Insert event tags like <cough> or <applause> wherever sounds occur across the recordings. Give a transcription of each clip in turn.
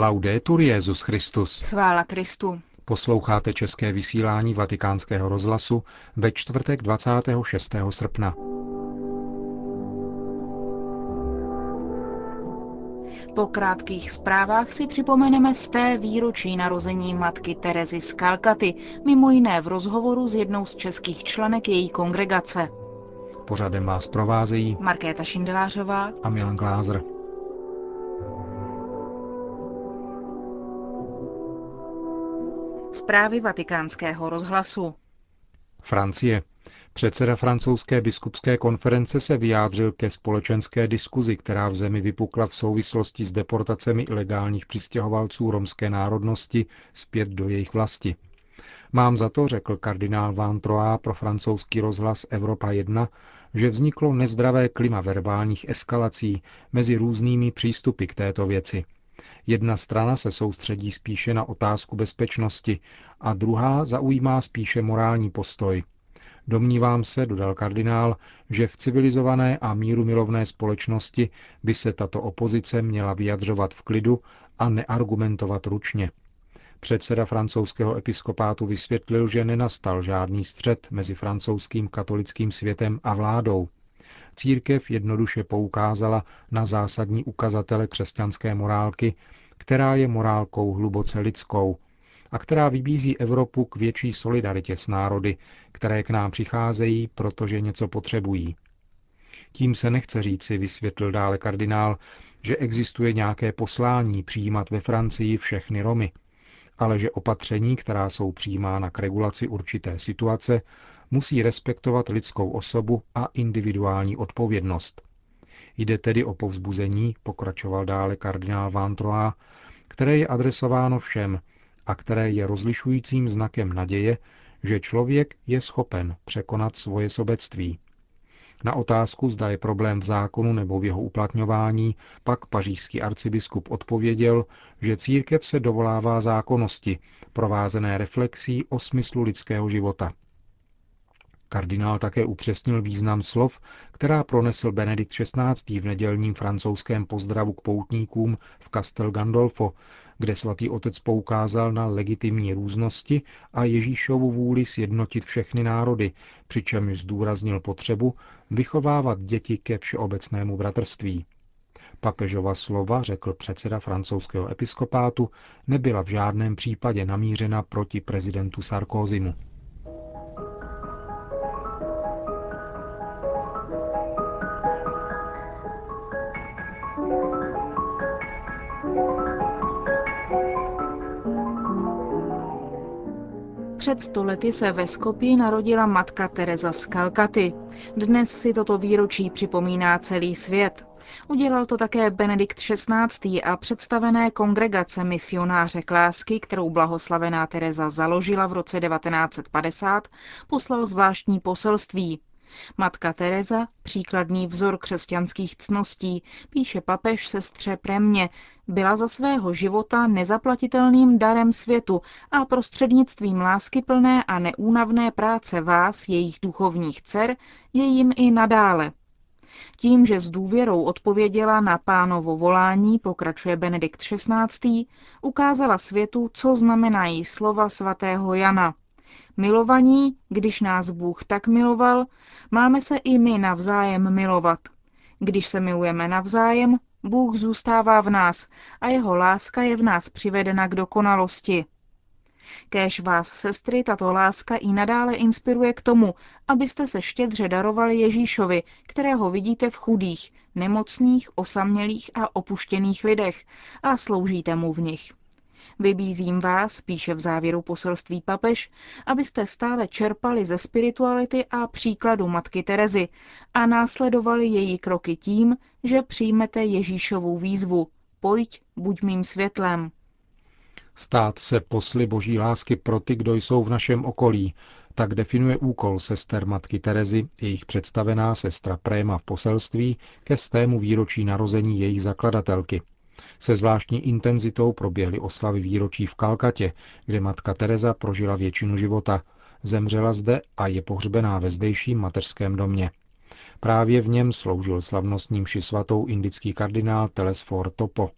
Laudetur Jezus Christus. Chvála Kristu. Posloucháte české vysílání Vatikánského rozhlasu ve čtvrtek 26. srpna. Po krátkých zprávách si připomeneme z té výročí narození matky Terezy z Kalkaty, mimo jiné v rozhovoru s jednou z českých členek její kongregace. Pořadem vás provázejí Markéta Šindelářová a Milan Glázer. Zprávy vatikánského rozhlasu. Francie. Předseda francouzské biskupské konference se vyjádřil ke společenské diskuzi, která v zemi vypukla v souvislosti s deportacemi ilegálních přistěhovalců romské národnosti zpět do jejich vlasti. Mám za to, řekl kardinál Van Troa pro francouzský rozhlas Evropa 1, že vzniklo nezdravé klima verbálních eskalací mezi různými přístupy k této věci. Jedna strana se soustředí spíše na otázku bezpečnosti a druhá zaujímá spíše morální postoj. Domnívám se, dodal kardinál, že v civilizované a míru milovné společnosti by se tato opozice měla vyjadřovat v klidu a neargumentovat ručně. Předseda francouzského episkopátu vysvětlil, že nenastal žádný střet mezi francouzským katolickým světem a vládou. Církev jednoduše poukázala na zásadní ukazatele křesťanské morálky, která je morálkou hluboce lidskou a která vybízí Evropu k větší solidaritě s národy, které k nám přicházejí, protože něco potřebují. Tím se nechce říci, vysvětlil dále kardinál, že existuje nějaké poslání přijímat ve Francii všechny Romy, ale že opatření, která jsou přijímána k regulaci určité situace, musí respektovat lidskou osobu a individuální odpovědnost. Jde tedy o povzbuzení, pokračoval dále kardinál Van Troa, které je adresováno všem a které je rozlišujícím znakem naděje, že člověk je schopen překonat svoje sobectví. Na otázku, zda je problém v zákonu nebo v jeho uplatňování, pak pařížský arcibiskup odpověděl, že církev se dovolává zákonnosti, provázené reflexí o smyslu lidského života. Kardinál také upřesnil význam slov, která pronesl Benedikt XVI. v nedělním francouzském pozdravu k poutníkům v Castel Gandolfo, kde svatý otec poukázal na legitimní různosti a Ježíšovu vůli sjednotit všechny národy, přičemž zdůraznil potřebu vychovávat děti ke všeobecnému bratrství. Papežova slova, řekl předseda francouzského episkopátu, nebyla v žádném případě namířena proti prezidentu Sarkozymu. Před stolety se ve Skopji narodila matka Teresa z Kalkaty. Dnes si toto výročí připomíná celý svět. Udělal to také Benedikt XVI. a představené kongregace misionáře Klásky, kterou blahoslavená Teresa založila v roce 1950, poslal zvláštní poselství. Matka Teresa, příkladný vzor křesťanských cností, píše papež sestře Premě, byla za svého života nezaplatitelným darem světu a prostřednictvím láskyplné a neúnavné práce vás, jejich duchovních dcer, je jim i nadále. Tím, že s důvěrou odpověděla na pánovo volání, pokračuje Benedikt XVI., ukázala světu, co znamenají slova svatého Jana – Milovaní, když nás Bůh tak miloval, máme se i my navzájem milovat. Když se milujeme navzájem, Bůh zůstává v nás a jeho láska je v nás přivedena k dokonalosti. Kéž vás, sestry, tato láska i nadále inspiruje k tomu, abyste se štědře darovali Ježíšovi, kterého vidíte v chudých, nemocných, osamělých a opuštěných lidech a sloužíte mu v nich. Vybízím vás, píše v závěru poselství papež, abyste stále čerpali ze spirituality a příkladu Matky Terezy a následovali její kroky tím, že přijmete Ježíšovou výzvu. Pojď, buď mým světlem. Stát se posly boží lásky pro ty, kdo jsou v našem okolí, tak definuje úkol sester matky Terezy, jejich představená sestra Préma v poselství ke stému výročí narození jejich zakladatelky – se zvláštní intenzitou proběhly oslavy výročí v Kalkatě, kde matka Teresa prožila většinu života. Zemřela zde a je pohřbená ve zdejším mateřském domě. Právě v něm sloužil slavnostním mši svatou indický kardinál Telesfor Topo.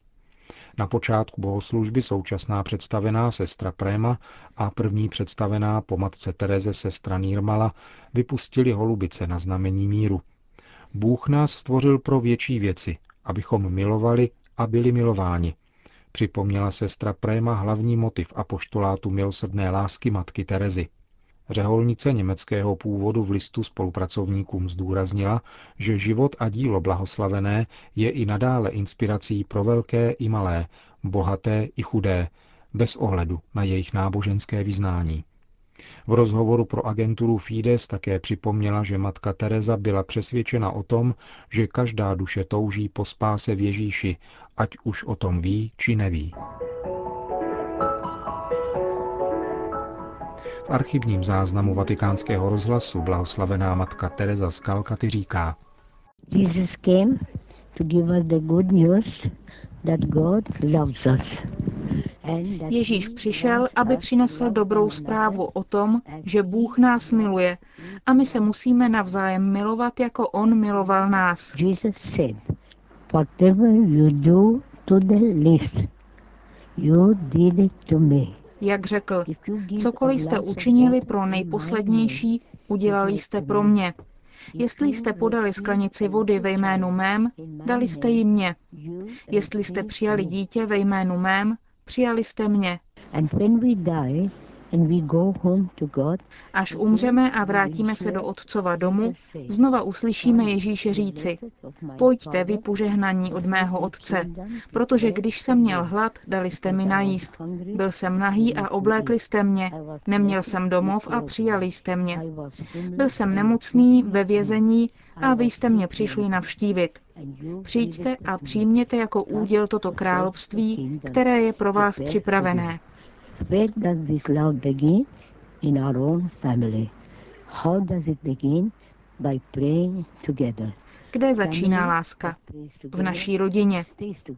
Na počátku bohoslužby současná představená sestra Préma a první představená po matce Tereze sestra Nýrmala vypustili holubice na znamení míru. Bůh nás stvořil pro větší věci, abychom milovali a byli milováni. Připomněla sestra Préma hlavní motiv apoštolátu milosrdné lásky matky Terezy. Řeholnice německého původu v listu spolupracovníkům zdůraznila, že život a dílo blahoslavené je i nadále inspirací pro velké i malé, bohaté i chudé, bez ohledu na jejich náboženské vyznání. V rozhovoru pro agenturu Fides také připomněla, že matka Teresa byla přesvědčena o tom, že každá duše touží po spáse v Ježíši, ať už o tom ví či neví. V archivním záznamu vatikánského rozhlasu blahoslavená matka Teresa z Kalkaty říká Jesus came to give us the good news that God loves us. Ježíš přišel, aby přinesl dobrou zprávu o tom, že Bůh nás miluje a my se musíme navzájem milovat, jako On miloval nás. Jak řekl, cokoliv jste učinili pro nejposlednější, udělali jste pro mě. Jestli jste podali sklenici vody ve jménu mém, dali jste ji mně. Jestli jste přijali dítě ve jménu mém, přijali jste mě. Až umřeme a vrátíme se do Otcova domu, znova uslyšíme Ježíše říci, pojďte vy požehnaní od mého Otce, protože když jsem měl hlad, dali jste mi najíst. Byl jsem nahý a oblékli jste mě, neměl jsem domov a přijali jste mě. Byl jsem nemocný, ve vězení a vy jste mě přišli navštívit. Přijďte a přijměte jako úděl toto království, které je pro vás připravené. Where does this love begin? In our own family. How does it begin? By praying together. Kde začíná láska? V naší rodině.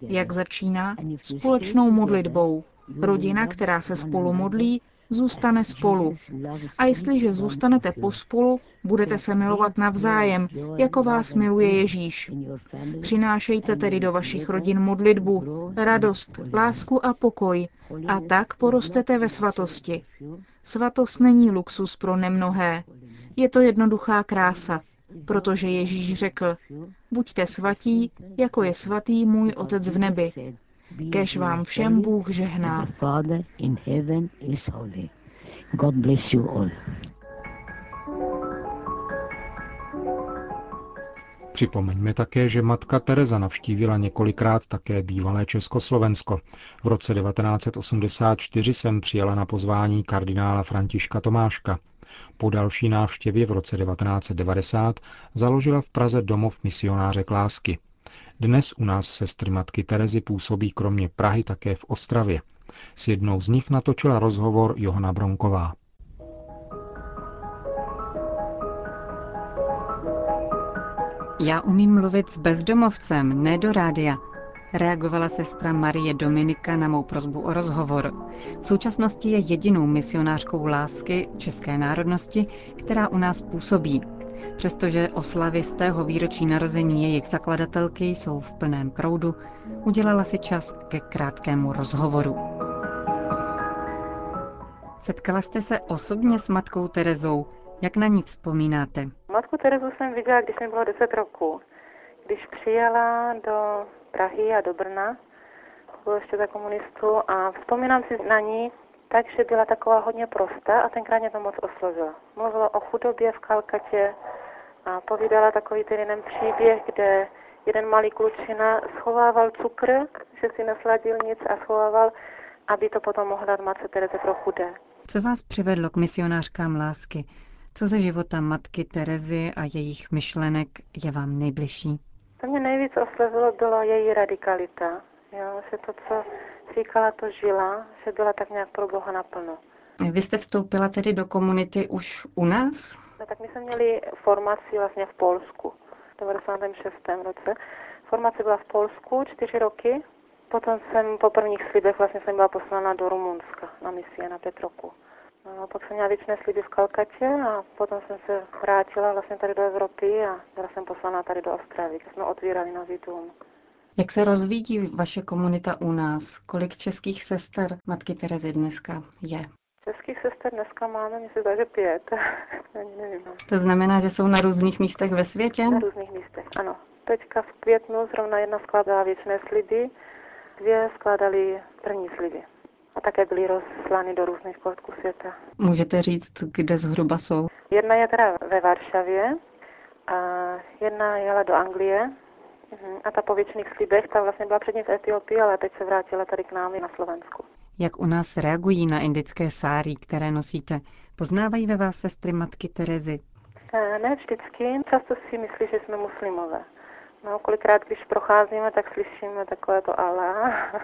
Jak začíná? Společnou modlitbou. Rodina, která se spolu modlí, zůstane spolu. A jestliže zůstanete pospolu, budete se milovat navzájem, jako vás miluje Ježíš. Přinášejte tedy do vašich rodin modlitbu, radost, lásku a pokoj a tak porostete ve svatosti. Svatost není luxus pro nemnohé. Je to jednoduchá krása, protože Ježíš řekl, buďte svatí, jako je svatý můj Otec v nebi. Kež vám všem Bůh žehná. God bless you all. Připomeňme také, že matka Teresa navštívila několikrát také bývalé Československo. V roce 1984 jsem přijela na pozvání kardinála Františka Tomáška. Po další návštěvě v roce 1990 založila v Praze domov misionáře Klásky. Dnes u nás sestry matky Terezy působí kromě Prahy také v Ostravě. S jednou z nich natočila rozhovor Johana Bronková. Já umím mluvit s bezdomovcem, ne do rádia, reagovala sestra Marie Dominika na mou prozbu o rozhovor. V současnosti je jedinou misionářkou lásky české národnosti, která u nás působí. Přestože oslavy z tého výročí narození jejich zakladatelky jsou v plném proudu, udělala si čas ke krátkému rozhovoru. Setkala jste se osobně s matkou Terezou. Jak na ní vzpomínáte? Matku Terezu jsem viděla, když mi bylo 10 roku. Když přijela do Prahy a do Brna, bylo ještě za komunistů a vzpomínám si na ní tak, že byla taková hodně prostá a tenkrát mě to moc oslovila. Mluvila o chudobě v Kalkatě a povídala takový ten jeden příběh, kde jeden malý klučina schovával cukr, že si nesladil nic a schovával, aby to potom mohla dát matce Tereze pro chudé. Co vás přivedlo k misionářkám lásky? Co ze života matky Terezy a jejich myšlenek je vám nejbližší? To mě nejvíc oslovilo byla její radikalita. Jo, že to, co říkala, to žila, že byla tak nějak pro Boha naplno. Vy jste vstoupila tedy do komunity už u nás? No, tak my jsme měli formaci vlastně v Polsku v 96. roce. Formace byla v Polsku čtyři roky. Potom jsem po prvních slibech vlastně jsem byla poslána do Rumunska na misie na Petroku. No, pak jsem měla většiné sliby v Kalkatě a potom jsem se vrátila vlastně tady do Evropy a byla jsem poslaná tady do Ostravy, kde jsme otvírali nový dům. Jak se rozvíjí vaše komunita u nás? Kolik českých sester Matky Terezy dneska je? Českých sester dneska máme, myslím, že pět. <laughs> Nevím. no. To znamená, že jsou na různých místech ve světě? Na různých místech, ano. Teďka v květnu zrovna jedna skládala věčné sliby, dvě skládaly první sliby. A také byly rozslány do různých koutků světa. Můžete říct, kde zhruba jsou? Jedna je teda ve Varšavě a jedna jela do Anglie. Mhm. A ta po věčných slibech, ta vlastně byla předtím v Etiopii, ale teď se vrátila tady k nám i na Slovensku. Jak u nás reagují na indické sáry, které nosíte? Poznávají ve vás sestry Matky Terezy? Eh, Ne vždycky, často si myslí, že jsme muslimové. No, kolikrát, když procházíme, tak slyšíme takové to Allah.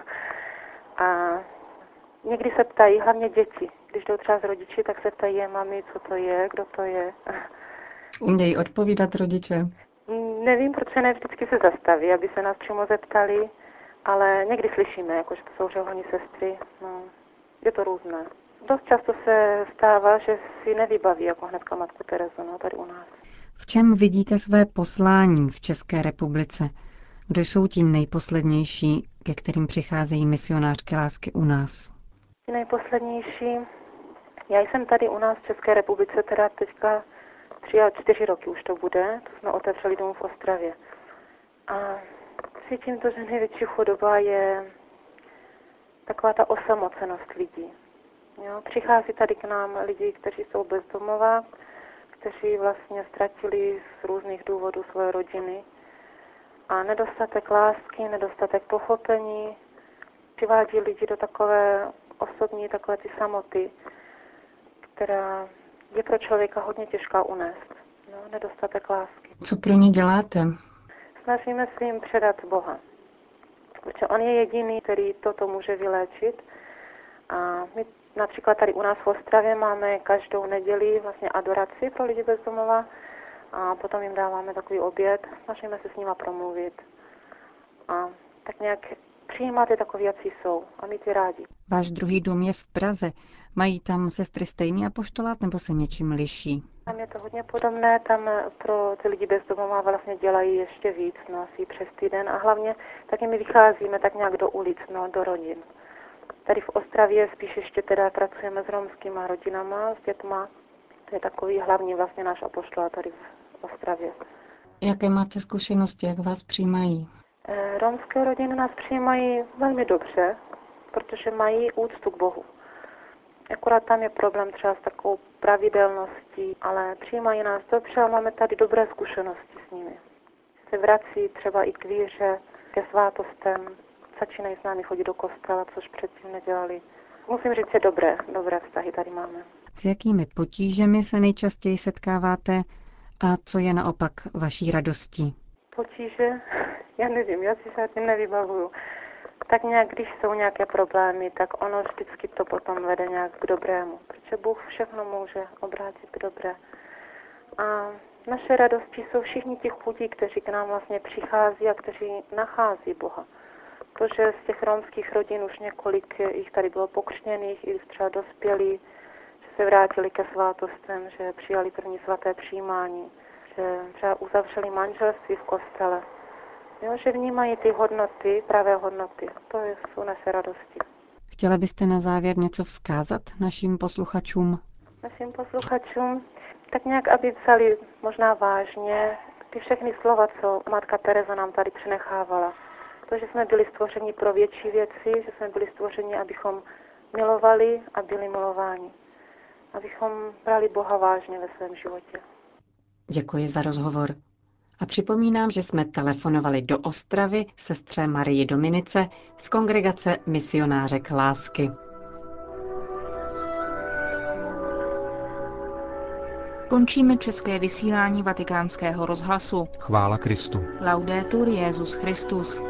A někdy se ptají, hlavně děti. Když jdou třeba z rodiči, tak se ptají je mami, co to je, kdo to je. Umějí odpovídat rodiče? Mm, Nevím, proč ne vždycky se zastaví, aby se nás přímo zeptali, ale někdy slyšíme, jako, že to jsou řeholní sestry. No, je to různé. Dost často se stává, že si nevybaví jako hnedka matku Terezu, no, tady u nás. V čem vidíte své poslání v České republice? Kdo jsou ti nejposlednější, ke kterým přicházejí misionářky lásky u nás? Ti nejposlednější. Já jsem tady u nás v České republice teda teďka tři a čtyři roky už to bude. To jsme otevřeli domů v Ostravě. A cítím to, že největší chudoba je taková ta osamocenost lidí. Jo? Přichází tady k nám lidi, kteří jsou bezdomová, kteří vlastně ztratili z různých důvodů svoje rodiny. A nedostatek lásky, nedostatek pochopení přivádí lidi do takové osobní, takové ty samoty, která je pro člověka hodně těžká unést. No, nedostatek lásky. Co pro ně děláte? Snažíme se jim předat Boha. Protože on je jediný, který toto může vyléčit. A my například tady u nás v Ostravě máme každou neděli vlastně adoraci pro lidi bez domova a potom jim dáváme takový oběd, snažíme se s nima promluvit a tak nějak přijímat je takový, jaký jsou a mít je rádi. Váš druhý dům je v Praze. Mají tam sestry stejný apoštolát nebo se něčím liší? Tam je to hodně podobné, tam pro ty lidi bez domova vlastně dělají ještě víc, no asi přes týden a hlavně taky my vycházíme tak nějak do ulic, no, do rodin. Tady v Ostravě spíš ještě teda pracujeme s romskýma rodinama, s dětma. To je takový hlavní vlastně náš apoštolát tady v Ostravě. Jaké máte zkušenosti, jak vás přijímají? Eh, Romské rodiny nás přijímají velmi dobře, protože mají úctu k Bohu. Akorát tam je problém třeba s takovou pravidelností, ale přijímají nás dobře a máme tady dobré zkušenosti s nimi. Se vrací třeba i k víře, ke svátostem, začínají s námi chodit do kostela, což předtím nedělali. Musím říct, že dobré, dobré vztahy tady máme. S jakými potížemi se nejčastěji setkáváte a co je naopak vaší radostí? Potíže, <laughs> já nevím, já si se tím nevybavuju. Tak nějak, když jsou nějaké problémy, tak ono vždycky to potom vede nějak k dobrému. Protože Bůh všechno může obrátit k dobré. A naše radosti jsou všichni ti chudí, kteří k nám vlastně přichází a kteří nachází Boha. Protože z těch romských rodin už několik jich tady bylo pokřtěných, i třeba dospělí, že se vrátili ke svátostem, že přijali první svaté přijímání, že třeba uzavřeli manželství v kostele. Jo, že vnímají ty hodnoty, pravé hodnoty. To je- jsou naše radosti. Chtěla byste na závěr něco vzkázat našim posluchačům? Našim posluchačům tak nějak, aby vzali možná vážně ty všechny slova, co Matka Teresa nám tady přenechávala. To, že jsme byli stvořeni pro větší věci, že jsme byli stvořeni, abychom milovali a byli milováni. Abychom brali Boha vážně ve svém životě. Děkuji za rozhovor. A připomínám, že jsme telefonovali do Ostravy sestře Marii Dominice z kongregace misionářek lásky. Končíme české vysílání vatikánského rozhlasu. Chvála Kristu. Laudetur Jezus Christus.